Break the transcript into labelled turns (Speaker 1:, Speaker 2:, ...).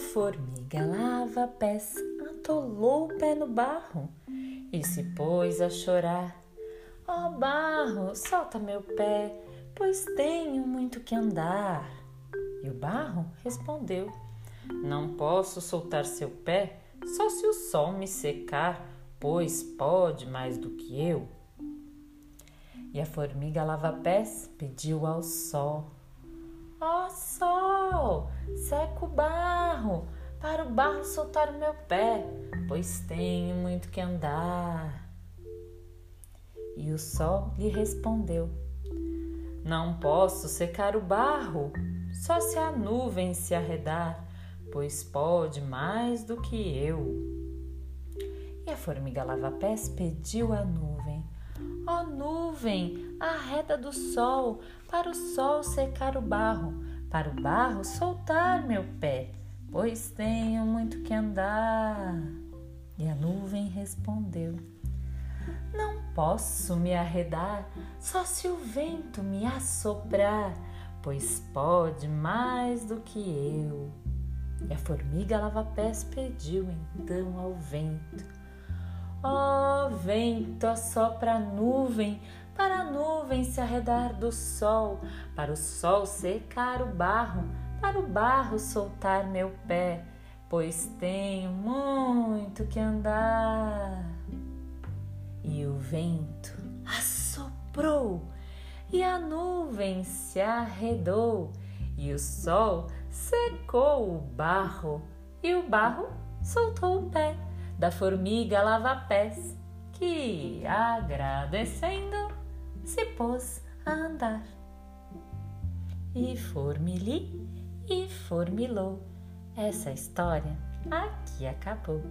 Speaker 1: formiga lava-pés atolou o pé no barro e se pôs a chorar. Ó oh, barro, solta meu pé, pois tenho muito que andar. E o barro respondeu: Não posso soltar seu pé, só se o sol me secar, pois pode mais do que eu. E a formiga lava-pés pediu ao sol: Ó oh, seca o barro, para o barro soltar o meu pé, pois tenho muito que andar. E o sol lhe respondeu: Não posso secar o barro, só se a nuvem se arredar, pois pode mais do que eu. E a formiga lava-pés pediu à nuvem: Ó oh, nuvem, arreda do sol, para o sol secar o barro, para o barro soltar meu pé, pois tenho muito que andar. E a nuvem respondeu: Não posso me arredar, só se o vento me assoprar, pois pode mais do que eu. E a formiga lava-pés pediu então ao vento: Ó oh, vento, assopra a nuvem, para a nuvem se arredar do sol, para o sol secar o barro, para o barro soltar meu pé, pois tenho muito que andar. E o vento assoprou, e a nuvem se arredou, e o sol secou o barro, e o barro soltou o pé da formiga lava-pés, que, agradecendo, se pôs a andar. E formili e formilou. Essa história aqui acabou.